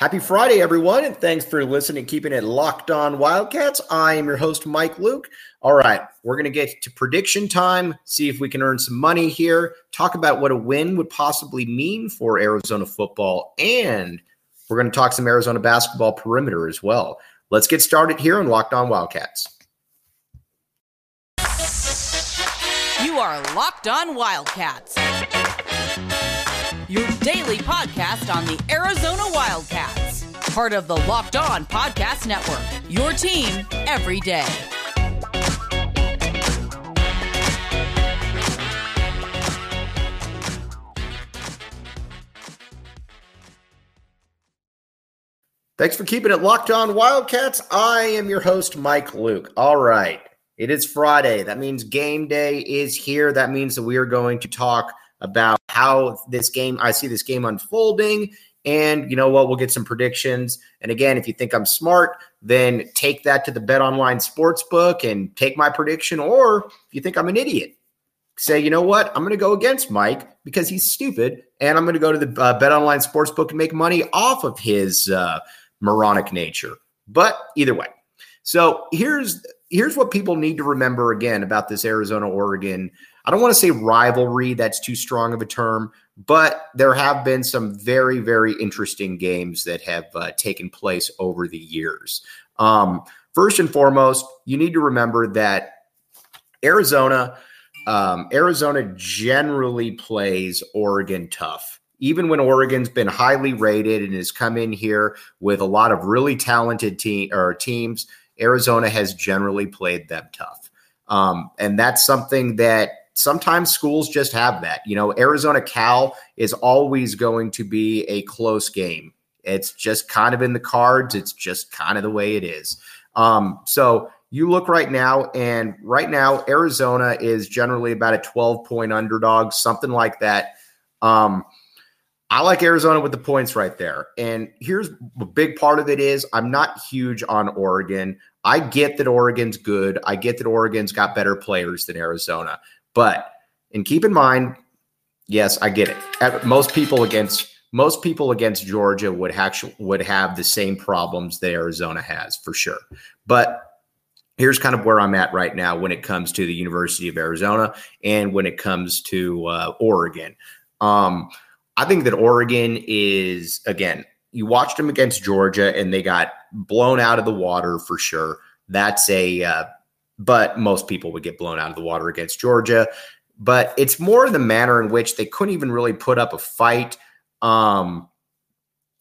Happy Friday, everyone, and thanks for listening, keeping it locked on Wildcats. I am your host, Mike Luke. All right, we're going to get to prediction time, see if we can earn some money here, talk about what a win would possibly mean for Arizona football, and we're going to talk some Arizona basketball perimeter as well. Let's get started here on Locked On Wildcats. You are Locked On Wildcats your daily podcast on the Arizona Wildcats. Part of the Locked On Podcast Network, your team every day. Thanks for keeping it locked on Wildcats. I am your host, Mike Luke. All right. It is Friday. That means game day is here. That means that we are going to talk about how this game, I see this game unfolding. And you know what? We'll get some predictions. And again, if you think I'm smart, then take that to the Bet Online Sportsbook and take my prediction. Or if you think I'm an idiot, say, you know what? I'm going to go against Mike because he's stupid. And I'm going to go to the uh, Bet Online Sportsbook and make money off of his uh, moronic nature. But either way. So here's here's what people need to remember again about this Arizona Oregon I don't want to say rivalry, that's too strong of a term, but there have been some very, very interesting games that have uh, taken place over the years. Um, first and foremost, you need to remember that Arizona, um, Arizona generally plays Oregon tough. Even when Oregon's been highly rated and has come in here with a lot of really talented team or teams, Arizona has generally played them tough. Um, and that's something that sometimes schools just have that. You know, Arizona Cal is always going to be a close game. It's just kind of in the cards. It's just kind of the way it is. Um, so you look right now, and right now, Arizona is generally about a 12 point underdog, something like that. Um, I like Arizona with the points right there. And here's a big part of it is I'm not huge on Oregon. I get that Oregon's good. I get that Oregon's got better players than Arizona. But and keep in mind, yes, I get it. Most people against most people against Georgia would actually would have the same problems that Arizona has for sure. But here's kind of where I'm at right now when it comes to the University of Arizona and when it comes to uh, Oregon. Um, I think that Oregon is again. You watched them against Georgia and they got blown out of the water for sure. That's a uh, but most people would get blown out of the water against Georgia. But it's more the manner in which they couldn't even really put up a fight. Um,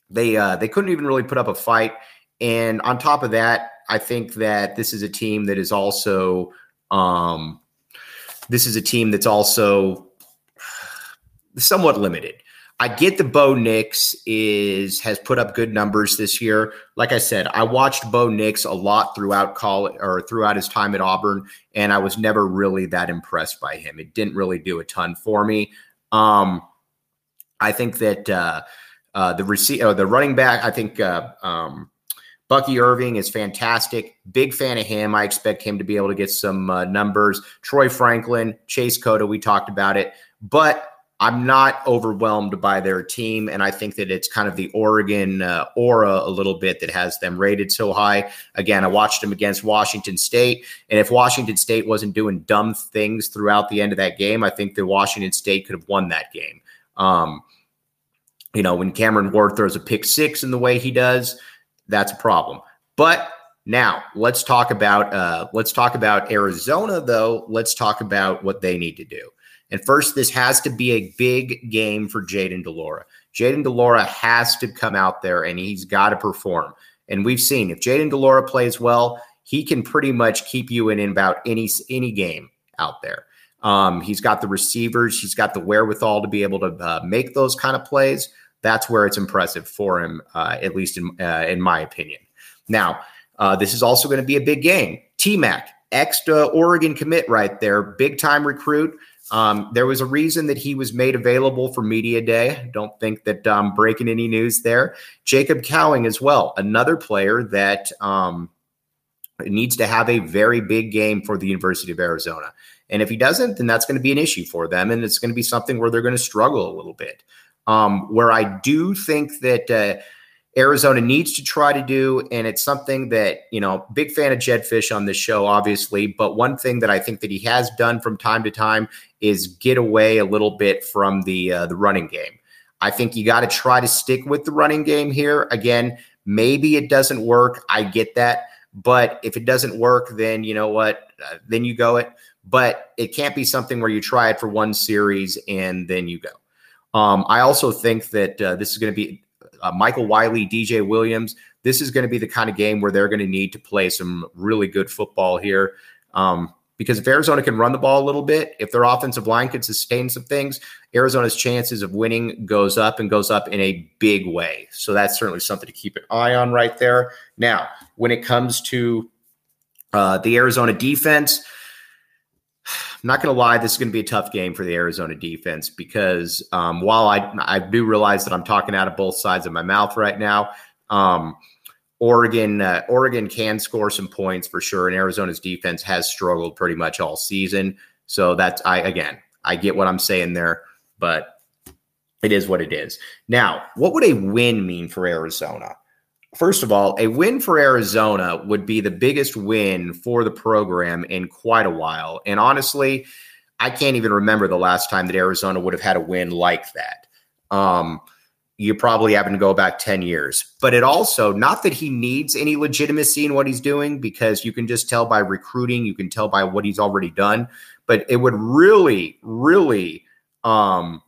they uh, they couldn't even really put up a fight, and on top of that, I think that this is a team that is also um, this is a team that's also somewhat limited. I get the Bo Nix is has put up good numbers this year. Like I said, I watched Bo Nix a lot throughout college or throughout his time at Auburn, and I was never really that impressed by him. It didn't really do a ton for me. Um, I think that uh, uh, the receiver, uh, the running back, I think uh, um, Bucky Irving is fantastic. Big fan of him. I expect him to be able to get some uh, numbers. Troy Franklin, Chase Cota, we talked about it, but I'm not overwhelmed by their team, and I think that it's kind of the Oregon uh, aura a little bit that has them rated so high. Again, I watched them against Washington State, and if Washington State wasn't doing dumb things throughout the end of that game, I think that Washington State could have won that game. Um, you know, when Cameron Ward throws a pick six in the way he does, that's a problem. But now let's talk about uh, let's talk about Arizona, though. Let's talk about what they need to do. And first, this has to be a big game for Jayden de Laura. Jaden Delora has to come out there and he's got to perform. And we've seen if Jayden de Laura plays well, he can pretty much keep you in, about any any game out there. Um, he's got the receivers, he's got the wherewithal to be able to uh, make those kind of plays. That's where it's impressive for him, uh, at least in uh, in my opinion. Now, uh, this is also going to be a big game. T Mac, extra Oregon commit right there, big time recruit. Um, there was a reason that he was made available for media day. Don't think that I'm um, breaking any news there. Jacob Cowing as well, another player that um, needs to have a very big game for the University of Arizona. And if he doesn't, then that's going to be an issue for them, and it's going to be something where they're going to struggle a little bit. Um, where I do think that uh, Arizona needs to try to do, and it's something that you know, big fan of Jedd Fisch on this show, obviously. But one thing that I think that he has done from time to time is get away a little bit from the uh, the running game. I think you got to try to stick with the running game here. Again, maybe it doesn't work. I get that, but if it doesn't work, then you know what? Uh, then you go it. But it can't be something where you try it for one series and then you go. Um, I also think that uh, this is going to be uh, Michael Wiley, DJ Williams. This is going to be the kind of game where they're going to need to play some really good football here. Um, because if Arizona can run the ball a little bit, if their offensive line can sustain some things, Arizona's chances of winning goes up and goes up in a big way. So that's certainly something to keep an eye on right there. Now, when it comes to uh, the Arizona defense, I'm not going to lie, this is going to be a tough game for the Arizona defense because um, while I I do realize that I'm talking out of both sides of my mouth right now, um, Oregon uh, Oregon can score some points for sure, and Arizona's defense has struggled pretty much all season. So that's I again I get what I'm saying there, but it is what it is. Now, what would a win mean for Arizona? First of all, a win for Arizona would be the biggest win for the program in quite a while. And honestly, I can't even remember the last time that Arizona would have had a win like that. Um, you probably happen to go back 10 years. But it also, not that he needs any legitimacy in what he's doing, because you can just tell by recruiting, you can tell by what he's already done. But it would really, really um,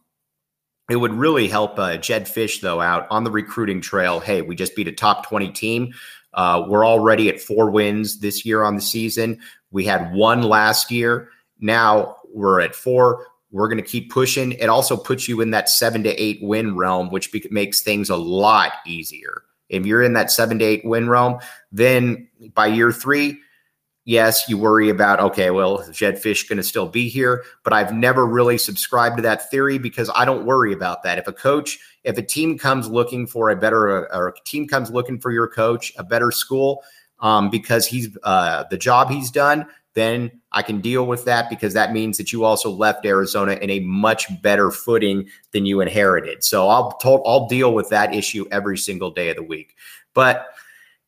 it would really help uh, Jedd Fisch, though, out on the recruiting trail. Hey, we just beat a top 20 team. Uh, we're already at four wins this year on the season. We had one last year. Now we're at four. We're going to keep pushing. It also puts you in that seven to eight win realm, which be- makes things a lot easier. If you're in that seven to eight win realm, then by year three, yes, you worry about, okay, well, Jedd Fisch going to still be here? But I've never really subscribed to that theory because I don't worry about that. If a coach, if a team comes looking for a better, or a team comes looking for your coach, a better school, um, because he's uh, the job he's done, then I can deal with that because that means that you also left Arizona in a much better footing than you inherited. So I'll I'll deal with that issue every single day of the week. But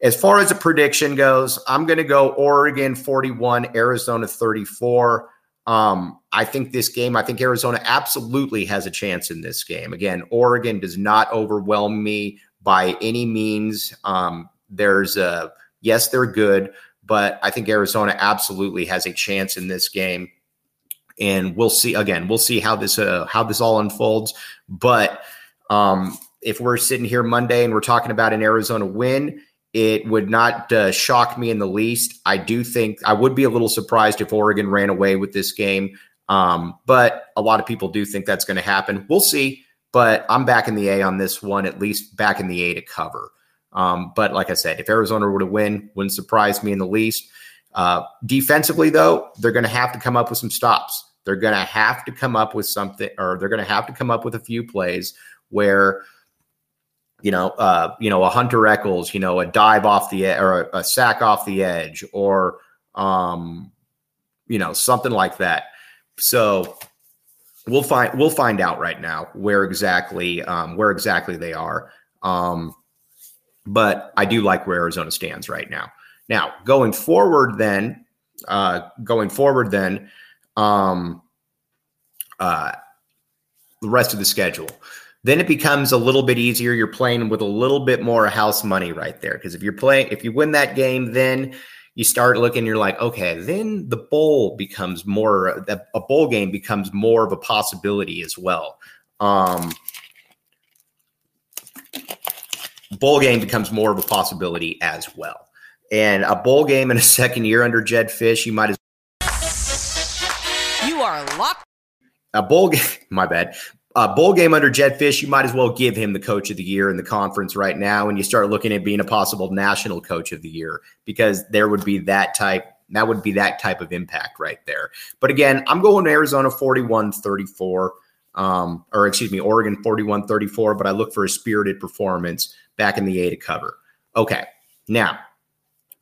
as far as a prediction goes, I'm going to go Oregon 41, Arizona 34. Um, I think this game, I think Arizona absolutely has a chance in this game. Again, Oregon does not overwhelm me by any means. Um, there's a, yes, they're good, but I think Arizona absolutely has a chance in this game. And we'll see again, we'll see how this, uh, how this all unfolds. But, um, if we're sitting here Monday and we're talking about an Arizona win, it would not uh, shock me in the least. I do think I would be a little surprised if Oregon ran away with this game. Um, but a lot of people do think that's going to happen. We'll see. But I'm back in the A on this one, at least back in the A to cover. Um, but like I said, if Arizona were to win, wouldn't surprise me in the least. Uh, defensively, though, they're going to have to come up with some stops. They're going to have to come up with something, or they're going to have to come up with a few plays where you know, uh, you know, a Hunter Echols, you know, a dive off the edge or a, a sack off the edge, or um, you know, something like that. So we'll find we'll find out right now where exactly um, where exactly they are. Um, but I do like where Arizona stands right now. Now going forward, then uh, going forward, then um, uh, the rest of the schedule then it becomes a little bit easier. You're playing with a little bit more house money right there. Because if you're playing, if you win that game, then you start looking, you're like, okay, then the bowl becomes more, a bowl game becomes more of a possibility as well. Um, bowl game becomes more of a possibility as well. And a bowl game in a second year under Jedd Fisch, you might as You are locked. A bowl game, my bad uh, bowl game under Jedd Fisch, you might as well give him the coach of the year in the conference right now. And you start looking at being a possible national coach of the year because there would be that type, that would be that type of impact right there. But again, I'm going to Arizona 41 34, um, or excuse me, Oregon 41 34, but I look for a spirited performance back in the A to cover. Okay. Now,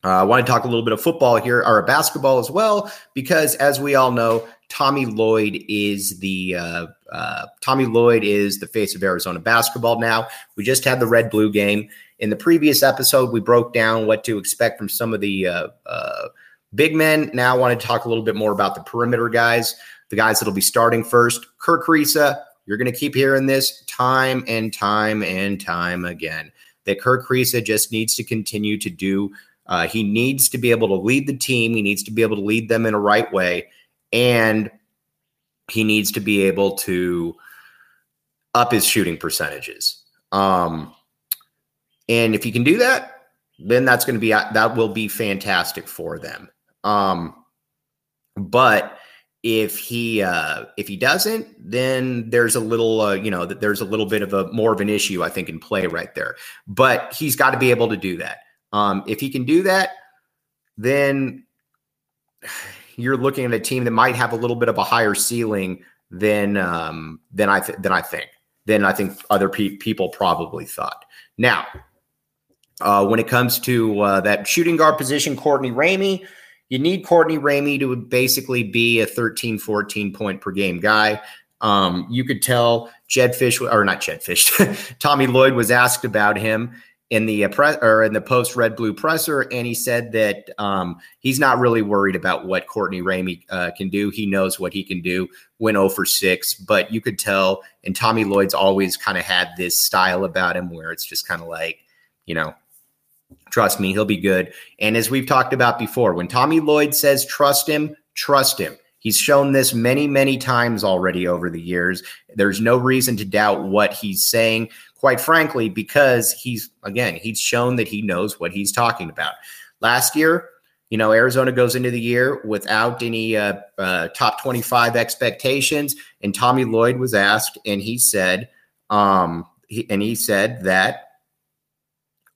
uh, I want to talk a little bit of football here, or basketball as well, because as we all know, Tommy Lloyd is the uh, uh, Tommy Lloyd is the face of Arizona basketball now. We just had the red blue game, In the previous episode, we broke down what to expect from some of the uh, uh, big men. Now I want to talk a little bit more about the perimeter guys, the guys that'll be starting first. Kerr Kriisa, you're going to keep hearing this time and time and time again that Kerr Kriisa just needs to continue to do. Uh, he needs to be able to lead the team. He needs to be able to lead them in a right way. And he needs to be able to up his shooting percentages. Um, and if he can do that, then that's going to be that will be fantastic for them. Um, but if he uh, if he doesn't, then there's a little uh, you know that there's a little bit of a more of an issue I think in play right there. But he's got to be able to do that. Um, if he can do that, then you're looking at a team that might have a little bit of a higher ceiling than um, than I th- than I think than I think other pe- people probably thought. Now, uh, when it comes to uh, that shooting guard position, Courtney Ramey, you need Courtney Ramey to basically be a 13, 14 point per game guy. Um, you could tell Jedd Fisch or not Jedd Fisch, Tommy Lloyd was asked about him in the uh, press or in the post red blue presser, and he said that um, he's not really worried about what Courtney Ramey uh, can do. He knows what he can do. Went 0 for six, but you could tell, and Tommy Lloyd's always kind of had this style about him where it's just kind of like, you know, trust me, he'll be good. And as we've talked about before, when Tommy Lloyd says trust him, trust him. He's shown this many, many times already over the years. There's no reason to doubt what he's saying quite frankly, because he's, again, he's shown that he knows what he's talking about. Last year, you know, Arizona goes into the year without any uh, uh, top 25 expectations. And Tommy Lloyd was asked, and he said, um, he, and he said that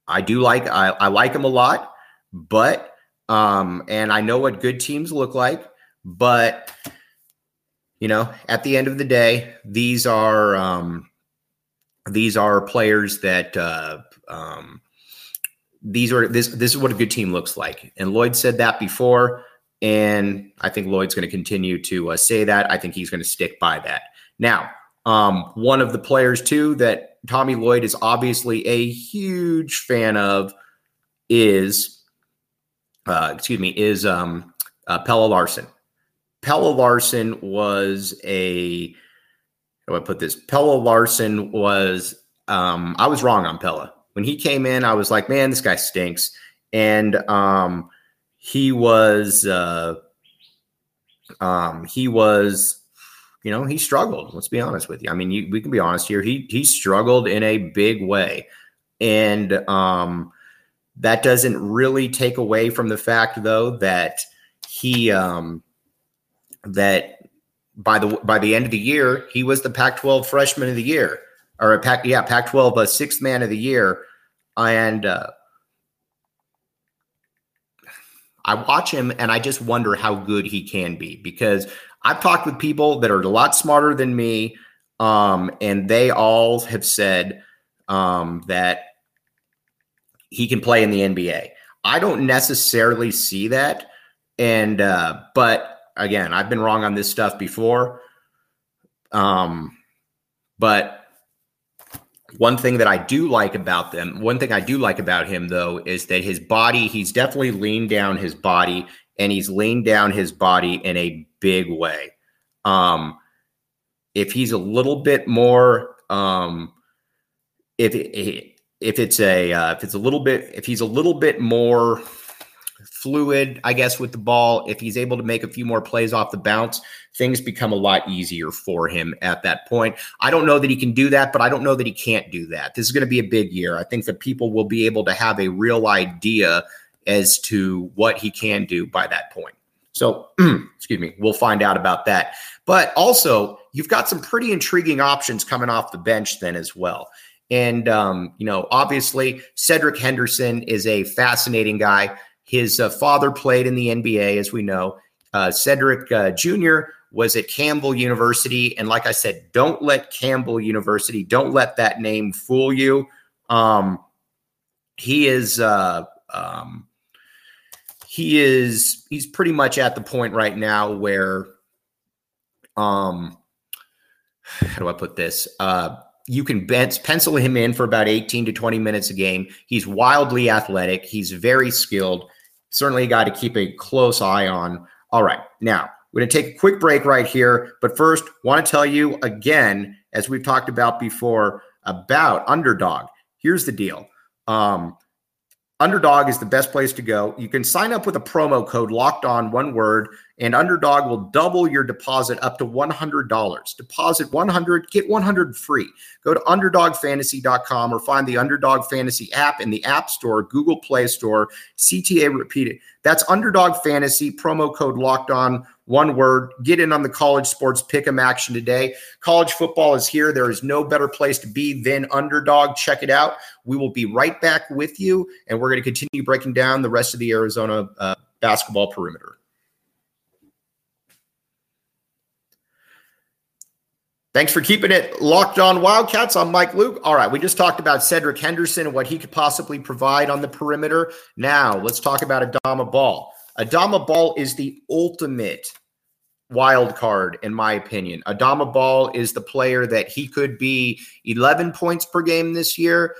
I do like, I, I like him a lot, but, um, and I know what good teams look like, but, you know, at the end of the day, these are, um, these are players that uh, um, these are this this is what a good team looks like. And Lloyd said that before, and I think Lloyd's going to continue to uh, say that. I think he's going to stick by that. Now, um, one of the players too that Tommy Lloyd is obviously a huge fan of is, uh, excuse me, is um, uh, Pelle Larsson. Pelle Larsson was a how do I put this? Pelle Larsson was, um, I was wrong on Pelle. When he came in, I was like, man, this guy stinks. And um, he was, uh, um, he was, you know, he struggled. Let's be honest with you. I mean, you, we can be honest here. He he struggled in a big way, and um, that doesn't really take away from the fact, though, that he um, that by the by the end of the year, he was the Pac-12 Freshman of the Year, or a Pac yeah Pac-12 uh, Sixth Man of the Year, and uh, I watch him and I just wonder how good he can be because I've talked with people that are a lot smarter than me, um, and they all have said um, that he can play in the NBA. I don't necessarily see that, and uh, but again, I've been wrong on this stuff before. Um, but one thing that I do like about them, one thing I do like about him though, is that his body, he's definitely leaned down his body and he's leaned down his body in a big way. Um, if he's a little bit more, um, if if it's a uh, if it's a little bit if he's a little bit more fluid, I guess, with the ball. If he's able to make a few more plays off the bounce, things become a lot easier for him at that point. I don't know that he can do that, but I don't know that he can't do that. This is going to be a big year. I think that people will be able to have a real idea as to what he can do by that point. So, excuse me, we'll find out about that. But also, you've got some pretty intriguing options coming off the bench then as well. And, um, you know, obviously, Cedric Henderson is a fascinating guy. His uh, father played in the NBA, as we know. Uh, Cedric uh, Jr. was at Campbell University. And like I said, don't let Campbell University, don't let that name fool you. Um, he is. Uh, um, he is he's pretty much at the point right now where um how do I put this? Uh you can pencil him in for about 18 to 20 minutes a game. He's wildly athletic. He's very skilled. Certainly a guy to keep a close eye on. All right. Now, we're going to take a quick break right here. But first, want to tell you again, as we've talked about before, about Underdog. Here's the deal. Um, Underdog is the best place to go. You can sign up with a promo code locked on one word, and Underdog will double your deposit up to $100. Deposit 100, get 100 free. Go to underdogfantasy.com or find the Underdog Fantasy app in the App Store, Google Play Store, CTA repeated. That's Underdog Fantasy, promo code locked on one word. Get in on the college sports pick 'em action today. College football is here. There is no better place to be than underdog. Check it out. We will be right back with you, and we're going to continue breaking down the rest of the Arizona uh, basketball perimeter. Thanks for keeping it locked on Wildcats. I'm Mike Luke. All right, we just talked about Cedric Henderson and what he could possibly provide on the perimeter. Now, let's talk about Adama Bal. Adama Bal is the ultimate wild card, in my opinion. Adama Bal is the player that he could be 11 points per game this year,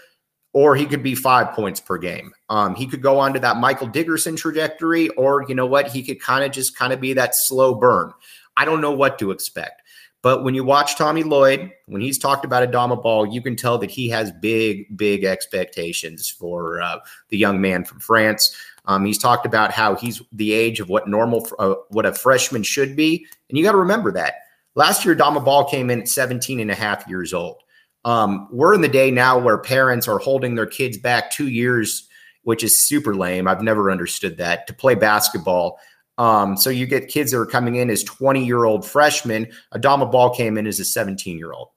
or he could be five points per game. Um, he could go on to that Michael Dickerson trajectory, or you know what? He could kind of just kind of be that slow burn. I don't know what to expect. But when you watch Tommy Lloyd, when he's talked about Adama Bal, you can tell that he has big, big expectations for uh, the young man from France. Um, he's talked about how he's the age of what normal, uh, what a freshman should be. And you got to remember that. Last year, Adama Bal came in at 17 and a half years old. Um, we're in the day now where parents are holding their kids back two years, which is super lame. I've never understood that to play basketball. Um, so you get kids that are coming in as 20 year old freshmen. Adama Bal came in as a 17 year old.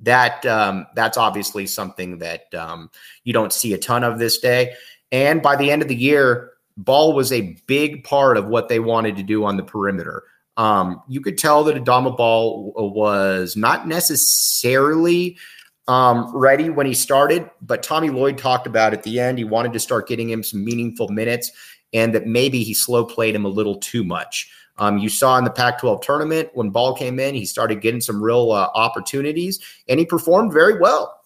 That um, that's obviously something that um, you don't see a ton of this day. And by the end of the year, Bal was a big part of what they wanted to do on the perimeter. Um, you could tell that Adama Bal was not necessarily um, ready when he started, but Tommy Lloyd talked about at the end he wanted to start getting him some meaningful minutes, and that maybe he slow played him a little too much. Um, you saw in the Pac-12 tournament when Bal came in, he started getting some real uh, opportunities, and he performed very well.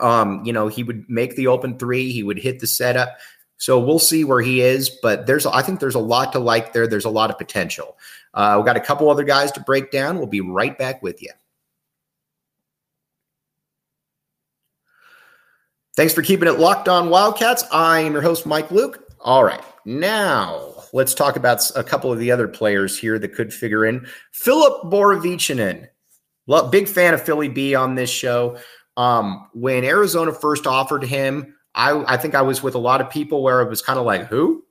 Um, you know, he would make the open three, he would hit the setup. So we'll see where he is, but there's I think there's a lot to like there. There's a lot of potential. Uh, we've got a couple other guys to break down. We'll be right back with you. Thanks for keeping it locked on Wildcats. I am your host, Mike Luke. All right, now let's talk about a couple of the other players here that could figure in. Filip Borovicanin, big fan of Philly B on this show. Um, when Arizona first offered him, I, I think I was with a lot of people where it was kind of like, who?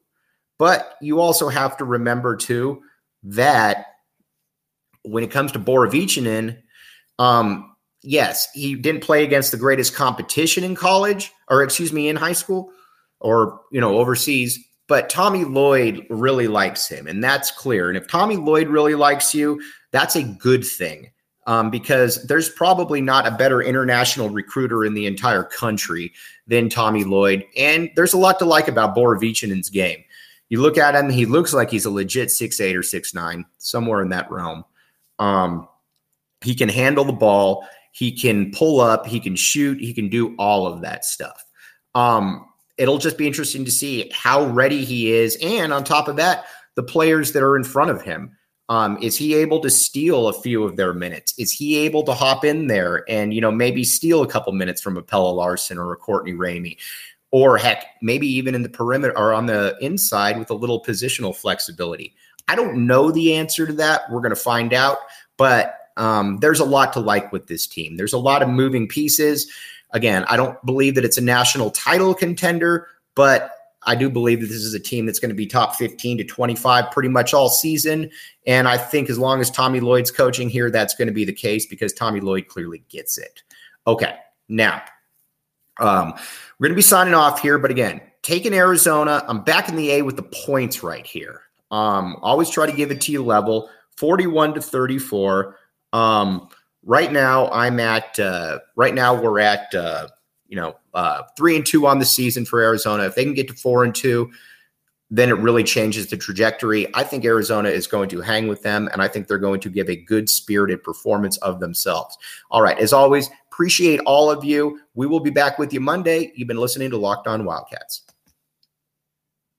But you also have to remember, too, that when it comes to Borovicanin, um, yes, he didn't play against the greatest competition in college, or excuse me, in high school, or you know, overseas. But Tommy Lloyd really likes him, and that's clear. And if Tommy Lloyd really likes you, that's a good thing um, because there's probably not a better international recruiter in the entire country than Tommy Lloyd. And there's a lot to like about Borovicanin's game. You look at him, he looks like he's a legit six eight or six nine, somewhere in that realm. Um, he can handle the ball, he can pull up, he can shoot, he can do all of that stuff. Um, it'll just be interesting to see how ready he is. And on top of that, the players that are in front of him. Um, is he able to steal a few of their minutes? Is he able to hop in there and you know maybe steal a couple minutes from a Pelle Larsson or a Courtney Ramey? Or heck, maybe even in the perimeter or on the inside with a little positional flexibility. I don't know the answer to that. We're going to find out, but um, there's a lot to like with this team. There's a lot of moving pieces. Again, I don't believe that it's a national title contender, but I do believe that this is a team that's going to be top 15 to 25 pretty much all season. And I think as long as Tommy Lloyd's coaching here, that's going to be the case because Tommy Lloyd clearly gets it. Okay, now um, we're going to be signing off here. But again, taking Arizona, I'm back in the A with the points right here. Um, always try to give it to you level 41 to 34. Um, right now, I'm at, uh, right now, we're at, uh, you know, uh, three and two on the season for Arizona. If they can get to four and two, then it really changes the trajectory. I think Arizona is going to hang with them, and I think they're going to give a good spirited performance of themselves. All right. As always, Appreciate all of you. We will be back with you Monday. You've been listening to Locked On Wildcats.